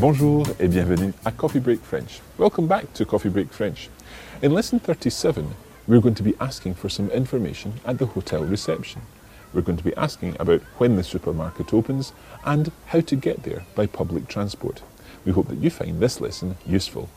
Bonjour et bienvenue à Coffee Break French. Welcome back to Coffee Break French. In lesson 37, we're going to be asking for some information at the hotel reception. We're going to be asking about when the supermarket opens and how to get there by public transport. We hope that you find this lesson useful.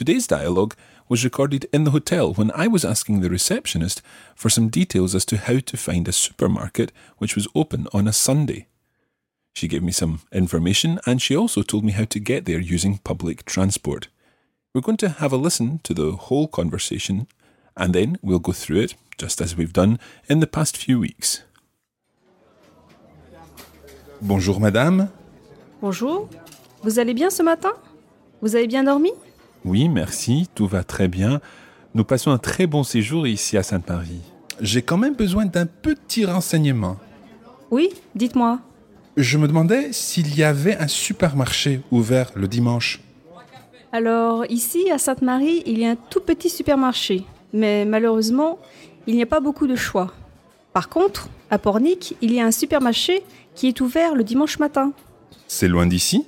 Today's dialogue was recorded in the hotel when I was asking the receptionist for some details as to how to find a supermarket which was open on a Sunday. She gave me some information and she also told me how to get there using public transport. We're going to have a listen to the whole conversation and then we'll go through it just as we've done in the past few weeks. Bonjour madame. Bonjour. Vous allez bien ce matin Vous avez bien dormi Oui, merci, tout va très bien. Nous passons un très bon séjour ici à Sainte-Marie. J'ai quand même besoin d'un petit renseignement. Oui, dites-moi. Je me demandais s'il y avait un supermarché ouvert le dimanche. Alors, ici, à Sainte-Marie, il y a un tout petit supermarché. Mais malheureusement, il n'y a pas beaucoup de choix. Par contre, à Pornic, il y a un supermarché qui est ouvert le dimanche matin. C'est loin d'ici?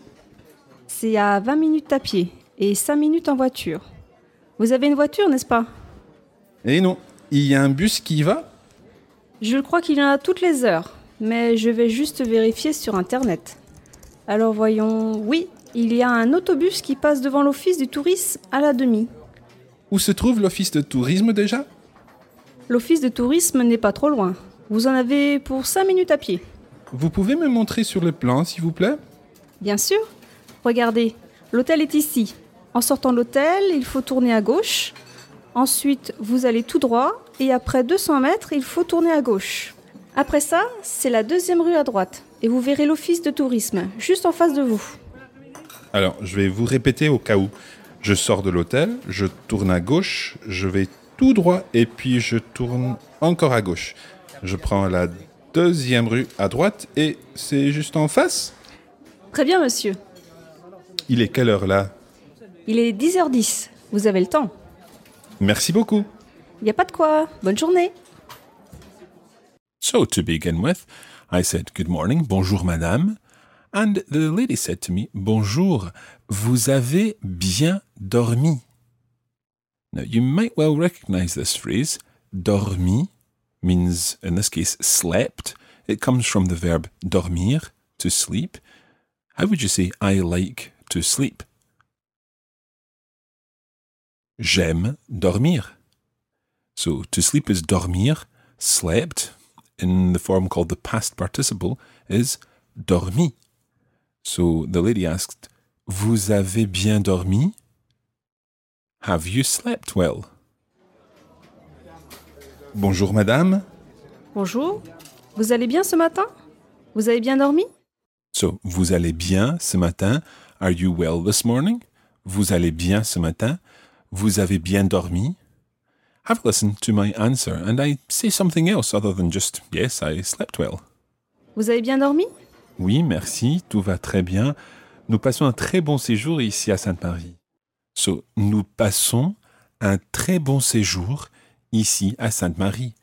C'est à 20 minutes à pied et 5 minutes en voiture. Vous avez une voiture, n'est-ce pas? Eh non, il y a un bus qui y va? Je crois qu'il y en a toutes les heures, mais je vais juste vérifier sur Internet. Alors voyons, oui, il y a un autobus qui passe devant l'office du tourisme à la demi. Où se trouve l'office de tourisme déjà? L'office de tourisme n'est pas trop loin. Vous en avez pour 5 minutes à pied. Vous pouvez me montrer sur le plan, s'il vous plaît? Bien sûr. Regardez, l'hôtel est ici. En sortant de l'hôtel, il faut tourner à gauche. Ensuite, vous allez tout droit et après 200 mètres, il faut tourner à gauche. Après ça, c'est la deuxième rue à droite et vous verrez l'office de tourisme juste en face de vous. Alors, je vais vous répéter au cas où. Je sors de l'hôtel, je tourne à gauche, je vais tout droit et puis je tourne encore à gauche. Je prends la deuxième rue à droite et c'est juste en face Très bien, monsieur. Il est quelle heure là? Il est 10h10. Vous avez le temps. Merci beaucoup. Il n'y a pas de quoi. Bonne journée. So, to begin with, I said, Good morning, bonjour madame. And the lady said to me, Bonjour, vous avez bien dormi. Now, you might well recognize this phrase. Dormi means, in this case, slept. It comes from the verb dormir, to sleep. How would you say, I like to sleep? J'aime dormir. So, to sleep is dormir, slept, in the form called the past participle, is dormi. So the lady asked, Vous avez bien dormi? Have you slept well? Bonjour madame. Bonjour. Vous allez bien ce matin? Vous avez bien dormi? So, vous allez bien ce matin? Are you well this morning? Vous allez bien ce matin? Vous avez bien dormi? Have a listen to my answer and I say something else other than just, yes, I slept well. Vous avez bien dormi? Oui, merci, tout va très bien. Nous passons un très bon séjour ici à Sainte-Marie. So, nous passons un très bon séjour ici à Sainte-Marie.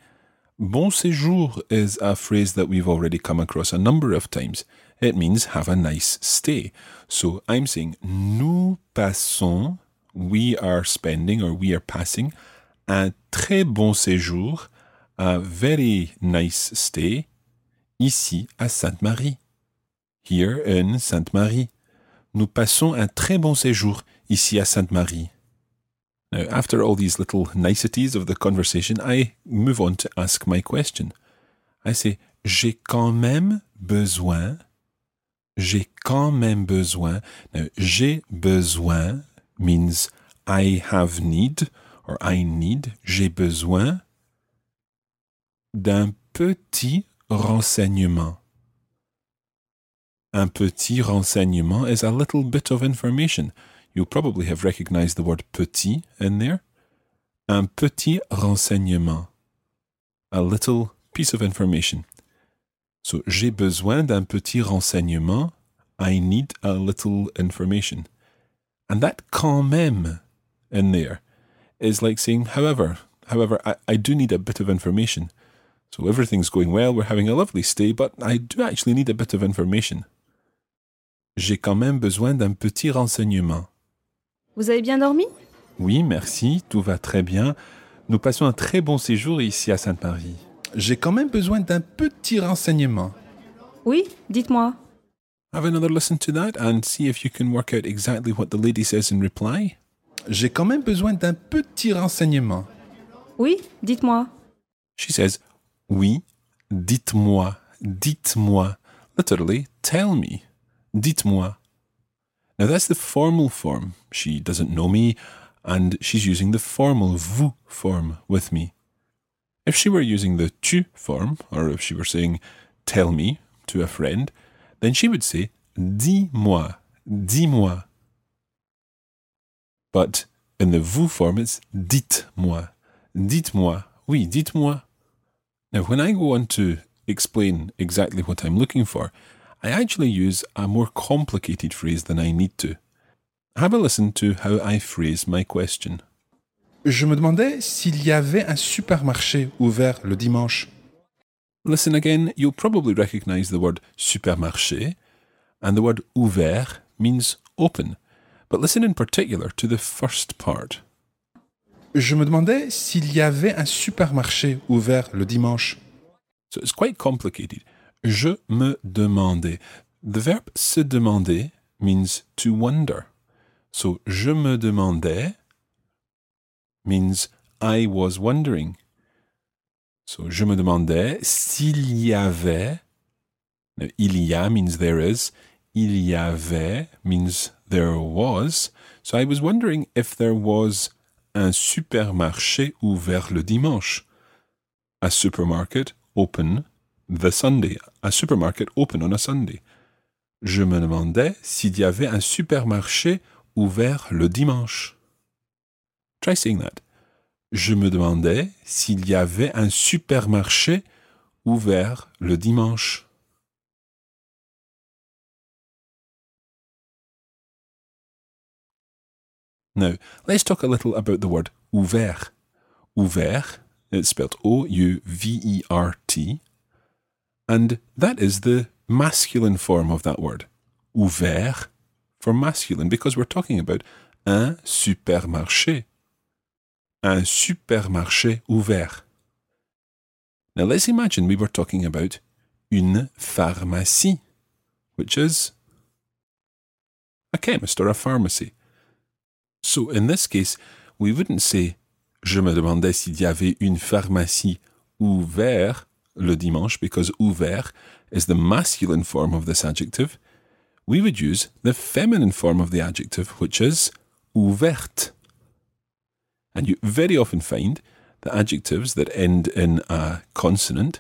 Bon séjour is a phrase that we've already come across a number of times. It means have a nice stay. So I'm saying nous passons, we are spending or we are passing un très bon séjour, a very nice stay, ici à Sainte-Marie. Here in Sainte-Marie. Nous passons un très bon séjour ici à Sainte-Marie. Now, after all these little niceties of the conversation, I move on to ask my question. I say, j'ai quand même besoin, j'ai quand même besoin. Now, j'ai besoin means I have need or I need, j'ai besoin d'un petit renseignement. Un petit renseignement is a little bit of information. You probably have recognized the word petit in there. Un petit renseignement. A little piece of information. So, j'ai besoin d'un petit renseignement. I need a little information. And that quand même in there is like saying, however, however, I, I do need a bit of information. So everything's going well, we're having a lovely stay, but I do actually need a bit of information. J'ai quand même besoin d'un petit renseignement. Vous avez bien dormi? Oui, merci, tout va très bien. Nous passons un très bon séjour ici à Sainte-Marie. J'ai quand même besoin d'un petit renseignement. Oui, dites-moi. Have another listen to that and see if you can work out exactly what the lady says in reply. J'ai quand même besoin d'un petit renseignement. Oui, dites-moi. She says, Oui, dites-moi, dites-moi. Literally, tell me. Dites-moi. Now that's the formal form. She doesn't know me, and she's using the formal vous form with me. If she were using the tu form, or if she were saying tell me to a friend, then she would say dis-moi, dis-moi. But in the vous form, it's dites-moi, dites-moi. Oui, dites-moi. Now, when I go on to explain exactly what I'm looking for, I actually use a more complicated phrase than I need to. Have a listen to how I phrase my question. Je me demandais s'il y avait un supermarché ouvert le dimanche. Listen again, you'll probably recognize the word supermarché, and the word ouvert means open. But listen in particular to the first part. Je me demandais s'il y avait un supermarché ouvert le dimanche. So it's quite complicated. Je me demandais. The verb se demander means to wonder. So je me demandais means I was wondering. So je me demandais s'il y avait. Il y a means there is. Il y avait means there was. So I was wondering if there was un supermarché ouvert le dimanche. A supermarket open the Sunday. A supermarket open on a Sunday. Je me demandais s'il y avait un supermarché ouvert le dimanche. Try saying that. Je me demandais s'il y avait un supermarché ouvert le dimanche. Now, let's talk a little about the word ouvert. Ouvert, it's spelled O U V E R T, and that is the masculine form of that word. Ouvert for masculine, because we're talking about un supermarché. Un supermarché ouvert. Now let's imagine we were talking about une pharmacie, which is a chemist or a pharmacy. So in this case, we wouldn't say Je me demandais s'il y avait une pharmacie ouvert le dimanche because ouvert is the masculine form of this adjective. We would use the feminine form of the adjective, which is ouverte. And you very often find that adjectives that end in a consonant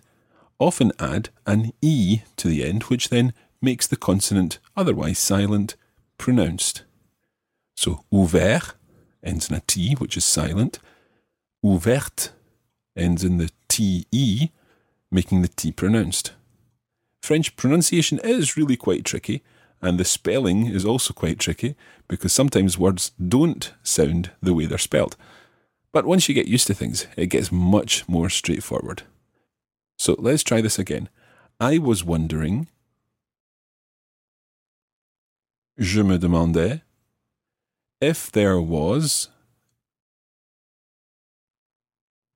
often add an E to the end, which then makes the consonant, otherwise silent, pronounced. So ouvert ends in a T, which is silent. Ouverte ends in the TE, making the T pronounced. French pronunciation is really quite tricky, and the spelling is also quite tricky because sometimes words don't sound the way they're spelled. But once you get used to things, it gets much more straightforward. So let's try this again. I was wondering. Je me demandais if there was.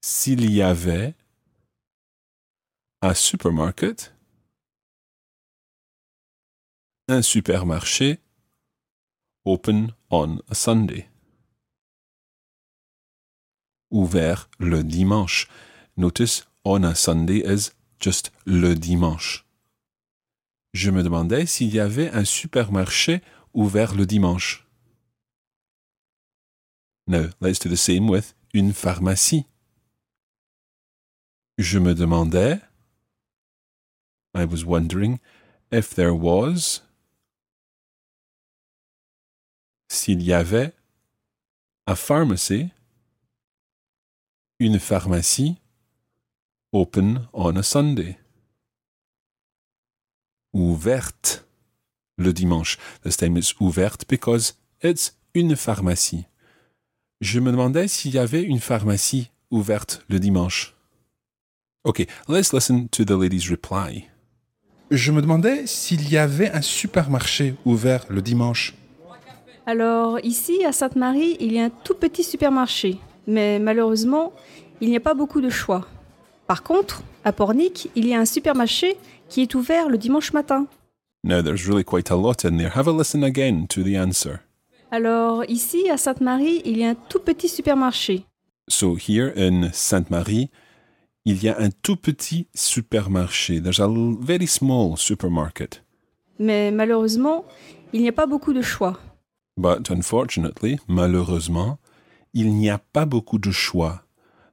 S'il y avait a supermarket, un supermarché open on a Sunday. Ouvert le dimanche. Notice on a Sunday is just le dimanche. Je me demandais s'il y avait un supermarché ouvert le dimanche. Now, let's do the same with une pharmacie. Je me demandais, I was wondering, if there was, s'il y avait, a pharmacy, une pharmacie, open on a Sunday. Ouverte le dimanche. This time it's ouverte because it's une pharmacie. Je me demandais s'il y avait une pharmacie ouverte le dimanche. Okay, let's listen to the lady's reply. Je me demandais s'il y avait un supermarché ouvert le dimanche. Alors ici, à Sainte-Marie, il y a un tout petit supermarché, mais malheureusement, il n'y a pas beaucoup de choix. Par contre, à Pornic, il y a un supermarché qui est ouvert le dimanche matin. Now there's really quite a lot in there. Have a listen again to the answer. Alors ici, à Sainte-Marie, il y a un tout petit supermarché. So here in Sainte-Marie, il y a un tout petit supermarché. There's a very small supermarket. Mais malheureusement, il n'y a pas beaucoup de choix. But unfortunately, malheureusement, il n'y a pas beaucoup de choix.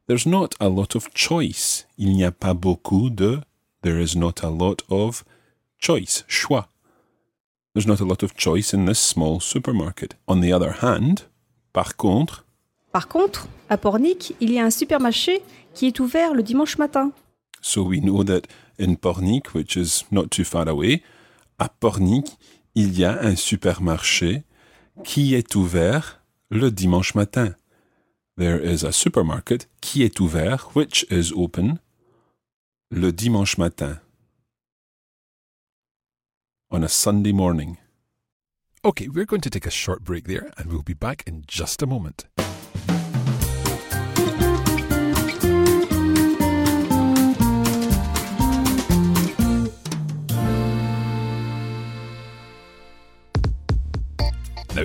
There's not a lot of choice. Il n'y a pas beaucoup de. There is not a lot of choice. Choix. There's not a lot of choice in this small supermarket. On the other hand, par contre, Par contre, à Pornic, il y a un supermarché qui est ouvert le dimanche matin. so we know that in Pornic, which is not too far away, à Pornic, il y a un supermarché qui est ouvert le dimanche matin. There is a supermarket qui est ouvert, which is open, le dimanche matin. On a Sunday morning. Okay, we're going to take a short break there and we'll be back in just a moment.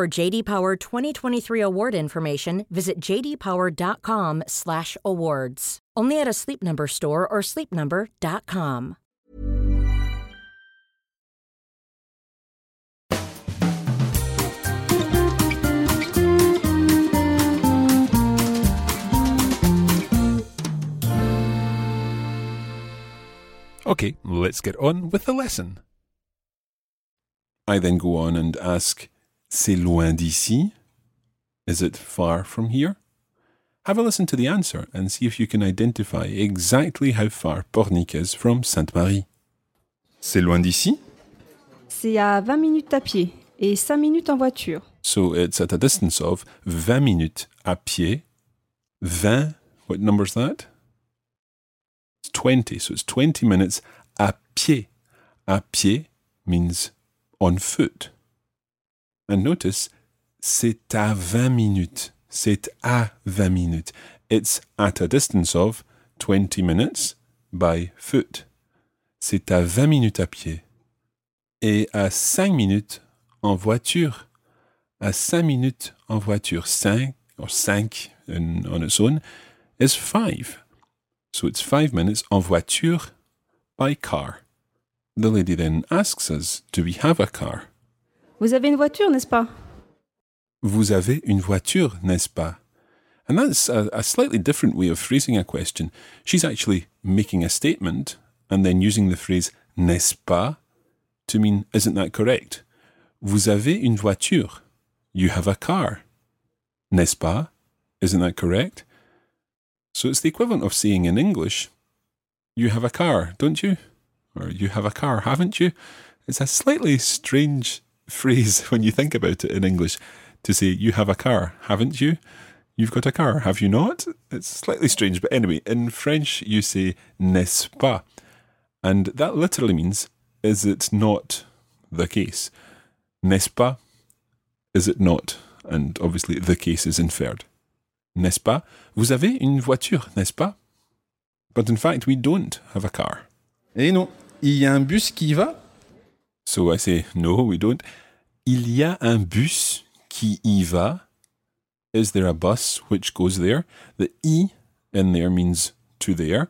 For JD Power 2023 award information, visit jdpower.com/awards. Only at a Sleep Number store or sleepnumber.com. Okay, let's get on with the lesson. I then go on and ask, C'est loin d'ici? Is it far from here? Have a listen to the answer and see if you can identify exactly how far Pornic is from Sainte-Marie. C'est loin d'ici C'est à 20 minutes à pied et 5 minutes en voiture. So it's at a distance of 20 minutes à pied. 20, what number's that? It's 20, so it's 20 minutes à pied. À pied means on foot. And notice, c'est à 20 minutes. C'est à 20 minutes. It's at a distance of 20 minutes by foot. C'est à 20 minutes à pied. Et à 5 minutes en voiture. À 5 minutes en voiture. 5 or 5 in, on its own is 5. So it's 5 minutes en voiture by car. The lady then asks us, Do we have a car? Vous avez une voiture, n'est-ce pas Vous avez une voiture, n'est-ce pas? And that's a, a slightly different way of phrasing a question. She's actually making a statement and then using the phrase n'est-ce pas to mean, isn't that correct? Vous avez une voiture. You have a car. N'est-ce pas? Isn't that correct? So it's the equivalent of saying in English, you have a car, don't you? Or you have a car, haven't you? It's a slightly strange phrase when you think about it in English to say, you have a car, haven't you? You've got a car, have you not? It's slightly strange, but anyway, in French you say n'est-ce pas? And that literally means, is it not the case? N'est-ce pas? Is it not? And obviously the case is inferred. N'est-ce pas? Vous avez une voiture, n'est-ce pas? But in fact, we don't have a car. Eh non, il y a un bus qui va So I say, no, we don't. Il y a un bus qui y va. Is there a bus which goes there? The i in there means to there.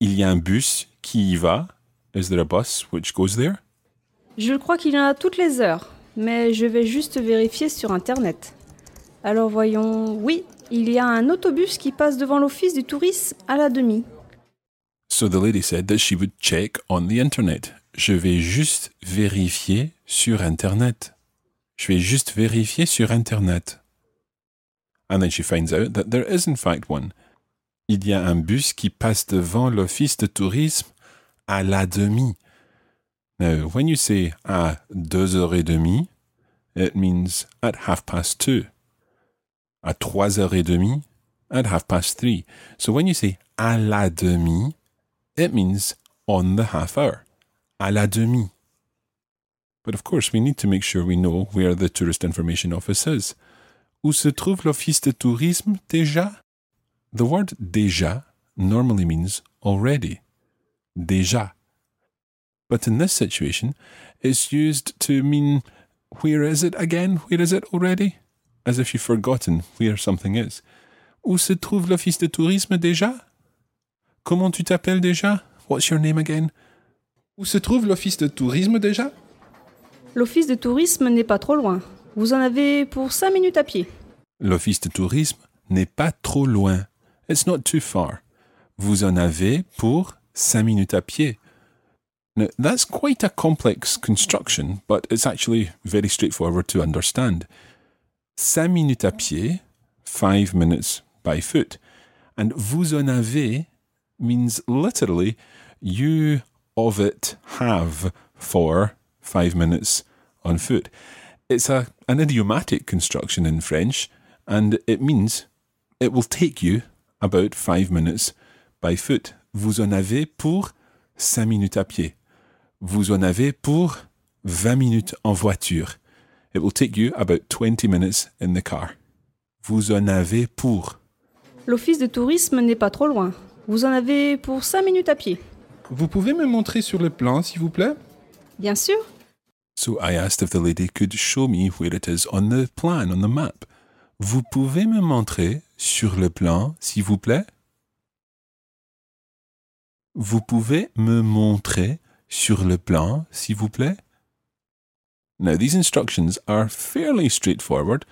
Il y a un bus qui y va. Is there a bus which goes there? Je crois qu'il y en a toutes les heures, mais je vais juste vérifier sur Internet. Alors voyons, oui, il y a un autobus qui passe devant l'office du tourisme à la demi. So the lady said that she would check on the internet. Je vais juste vérifier sur Internet. Je vais juste vérifier sur Internet. And then she finds out that there is in fact one. Il y a un bus qui passe devant l'office de tourisme à la demi. Now, when you say à deux heures et demie, it means at half past two. À trois heures et demie, at half past three. So when you say à la demi, it means on the half hour. À la demi. But of course, we need to make sure we know where the Tourist Information Office is. Où se trouve l'office de tourisme déjà? The word déjà normally means already. Déjà. But in this situation, it's used to mean where is it again? Where is it already? As if you've forgotten where something is. Où se trouve l'office de tourisme déjà? Comment tu t'appelles déjà? What's your name again? Où se trouve l'office de tourisme déjà? L'office de tourisme n'est pas trop loin. Vous en avez pour 5 minutes à pied. L'office de tourisme n'est pas trop loin. It's not too far. Vous en avez pour 5 minutes à pied. Now, that's quite a complex construction, but it's actually very straightforward to understand. 5 minutes à pied, 5 minutes by foot. And vous en avez means literally you of it have for 5 minutes on foot. It's a, an idiomatic construction in French, and it means it will take you about 5 minutes by foot. Vous en avez pour cinq minutes à pied. Vous en avez pour 20 minutes en voiture. It will take you about 20 minutes in the car. Vous en avez pour. L'office de tourisme n'est pas trop loin. Vous en avez pour cinq minutes à pied. Vous pouvez me montrer sur le plan, s'il vous plaît? Bien sûr. So I asked if the lady could show me where it is on the plan, on the map? Vous pouvez me montrer sur le plan, s'il vous plaît? Vous pouvez me montrer sur le plan, s'il vous plaît? Now, these instructions are fairly straightforward.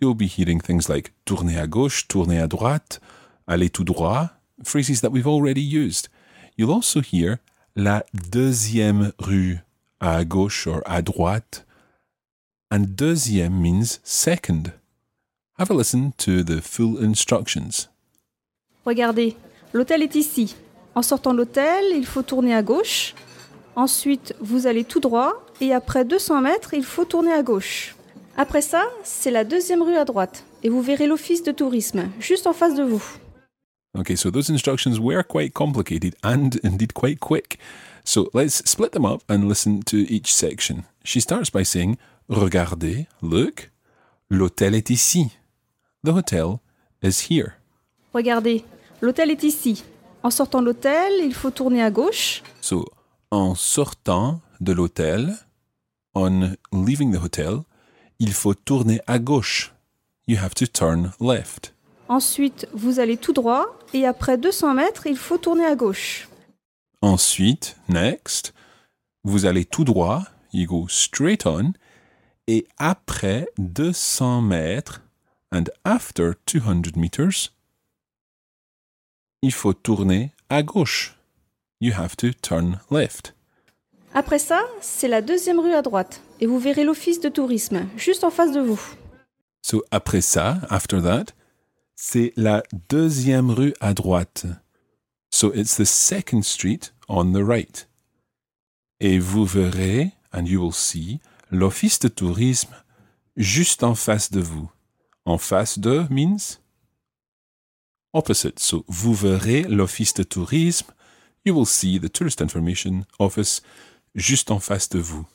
You'll be hearing things like tourner à gauche, tourner à droite, aller tout droit, phrases that we've already used. You'll also hear la deuxième rue à gauche or à droite. And deuxième means second. Have a listen to the full instructions. Regardez, l'hôtel est ici. En sortant de l'hôtel, il faut tourner à gauche. Ensuite, vous allez tout droit et après 200 mètres, il faut tourner à gauche. Après ça, c'est la deuxième rue à droite et vous verrez l'office de tourisme juste en face de vous. Okay, so those instructions were quite complicated and indeed quite quick. So let's split them up and listen to each section. She starts by saying, Regardez, look, l'hôtel est ici. The hotel is here. Regardez, l'hôtel est ici. En sortant de l'hôtel, il faut tourner à gauche. So, en sortant de l'hôtel, on leaving the hotel, il faut tourner à gauche. You have to turn left. Ensuite, vous allez tout droit et après 200 mètres, il faut tourner à gauche. Ensuite, next, vous allez tout droit, you go straight on, et après 200 mètres, and after 200 meters, il faut tourner à gauche. You have to turn left. Après ça, c'est la deuxième rue à droite et vous verrez l'office de tourisme juste en face de vous. So après ça, after that, c'est la deuxième rue à droite. So it's the second street on the right. Et vous verrez, and you will see, l'office de tourisme juste en face de vous. En face de means opposite. So vous verrez l'office de tourisme. You will see the tourist information office juste en face de vous.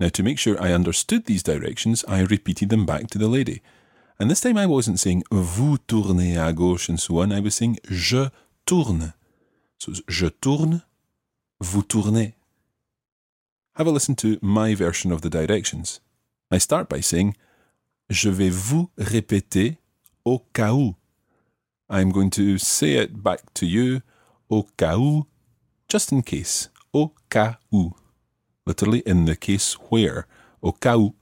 Now, to make sure I understood these directions, I repeated them back to the lady. And this time I wasn't saying vous tournez à gauche and so on, I was saying je tourne. So je tourne, vous tournez. Have a listen to my version of the directions. I start by saying je vais vous répéter au cas où. I'm going to say it back to you au cas où, just in case. Au cas où. Literally in the case where. Au cas où.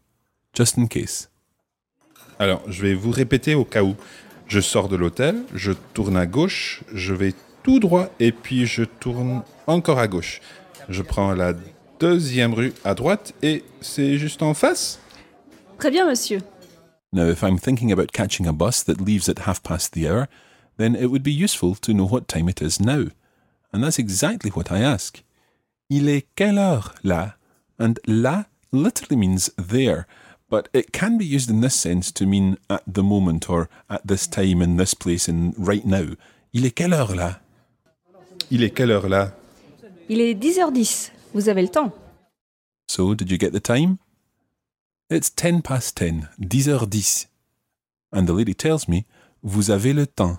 Just in case. Alors, je vais vous répéter au cas où. Je sors de l'hôtel, je tourne à gauche, je vais tout droit et puis je tourne encore à gauche. Je prends la deuxième rue à droite et c'est juste en face. Très bien, monsieur. Now, if I'm thinking about catching a bus that leaves at half past the hour, then it would be useful to know what time it is now. And that's exactly what I ask. Il est quelle heure là? And là literally means there, but it can be used in this sense to mean at the moment or at this time in this place and right now. Il est quelle heure là? Il est quelle heure là Il est 10h10. Vous avez le temps. So, did you get the time? It's 10 past 10, 10h10. And the lady tells me, Vous avez le temps.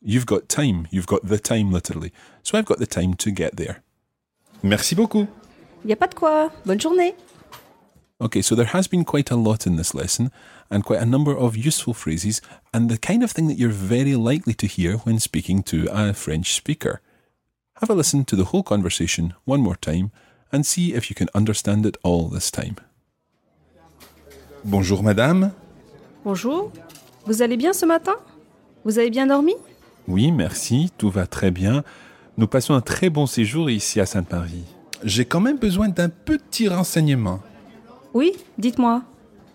You've got time. You've got the time, literally. So I've got the time to get there. Merci beaucoup. Il n'y a pas de quoi. Bonne journée. Okay, so there has been quite a lot in this lesson and quite a number of useful phrases and the kind of thing that you're very likely to hear when speaking to a French speaker. Have a listen to the whole conversation one more time and see if you can understand it all this time. Bonjour madame. Bonjour. Vous allez bien ce matin? Vous avez bien dormi? Oui, merci, tout va très bien. Nous passons un très bon séjour ici à Sainte-Marie. J'ai quand même besoin d'un petit renseignement. Oui, dites-moi.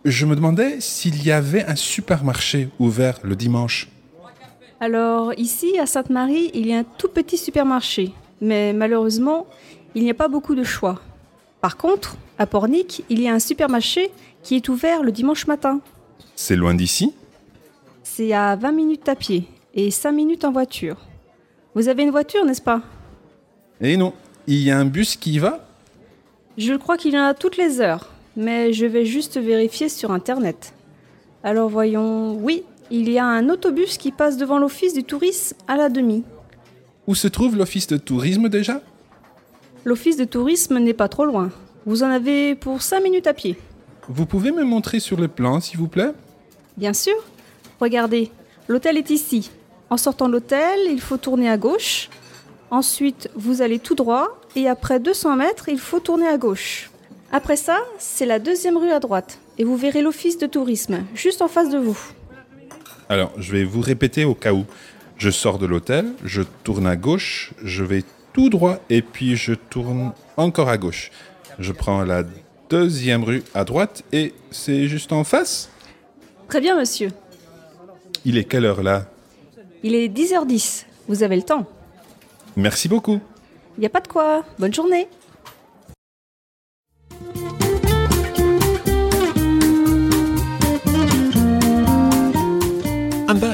Je me demandais s'il y avait un supermarché ouvert le dimanche. Alors, ici, à Sainte-Marie, il y a un tout petit supermarché. Mais malheureusement, il n'y a pas beaucoup de choix. Par contre, à Pornic, il y a un supermarché qui est ouvert le dimanche matin. C'est loin d'ici? C'est à 20 minutes à pied et 5 minutes en voiture. Vous avez une voiture, n'est-ce pas? Eh non, il y a un bus qui y va? Je crois qu'il y en a toutes les heures, mais je vais juste vérifier sur Internet. Alors voyons, oui, Il y a un autobus qui passe devant l'office du tourisme à la demi. Où se trouve l'office de tourisme déjà? L'office de tourisme n'est pas trop loin. Vous en avez pour 5 minutes à pied. Vous pouvez me montrer sur le plan, s'il vous plaît? Bien sûr. Regardez, l'hôtel est ici. En sortant de l'hôtel, il faut tourner à gauche. Ensuite, vous allez tout droit et après 200 mètres, il faut tourner à gauche. Après ça, c'est la deuxième rue à droite et vous verrez l'office de tourisme juste en face de vous. Alors, je vais vous répéter au cas où. Je sors de l'hôtel, je tourne à gauche, je vais tout droit et puis je tourne encore à gauche. Je prends la deuxième rue à droite et c'est juste en face Très bien, monsieur. Il est quelle heure là? Il est 10h10. Vous avez le temps. Merci beaucoup. Il n'y a pas de quoi. Bonne journée.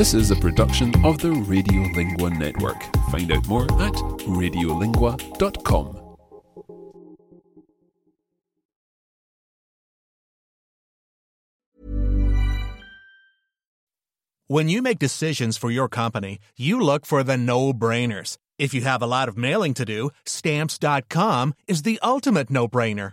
This is a production of the Radiolingua Network. Find out more at radiolingua.com. When you make decisions for your company, you look for the no brainers. If you have a lot of mailing to do, stamps.com is the ultimate no brainer.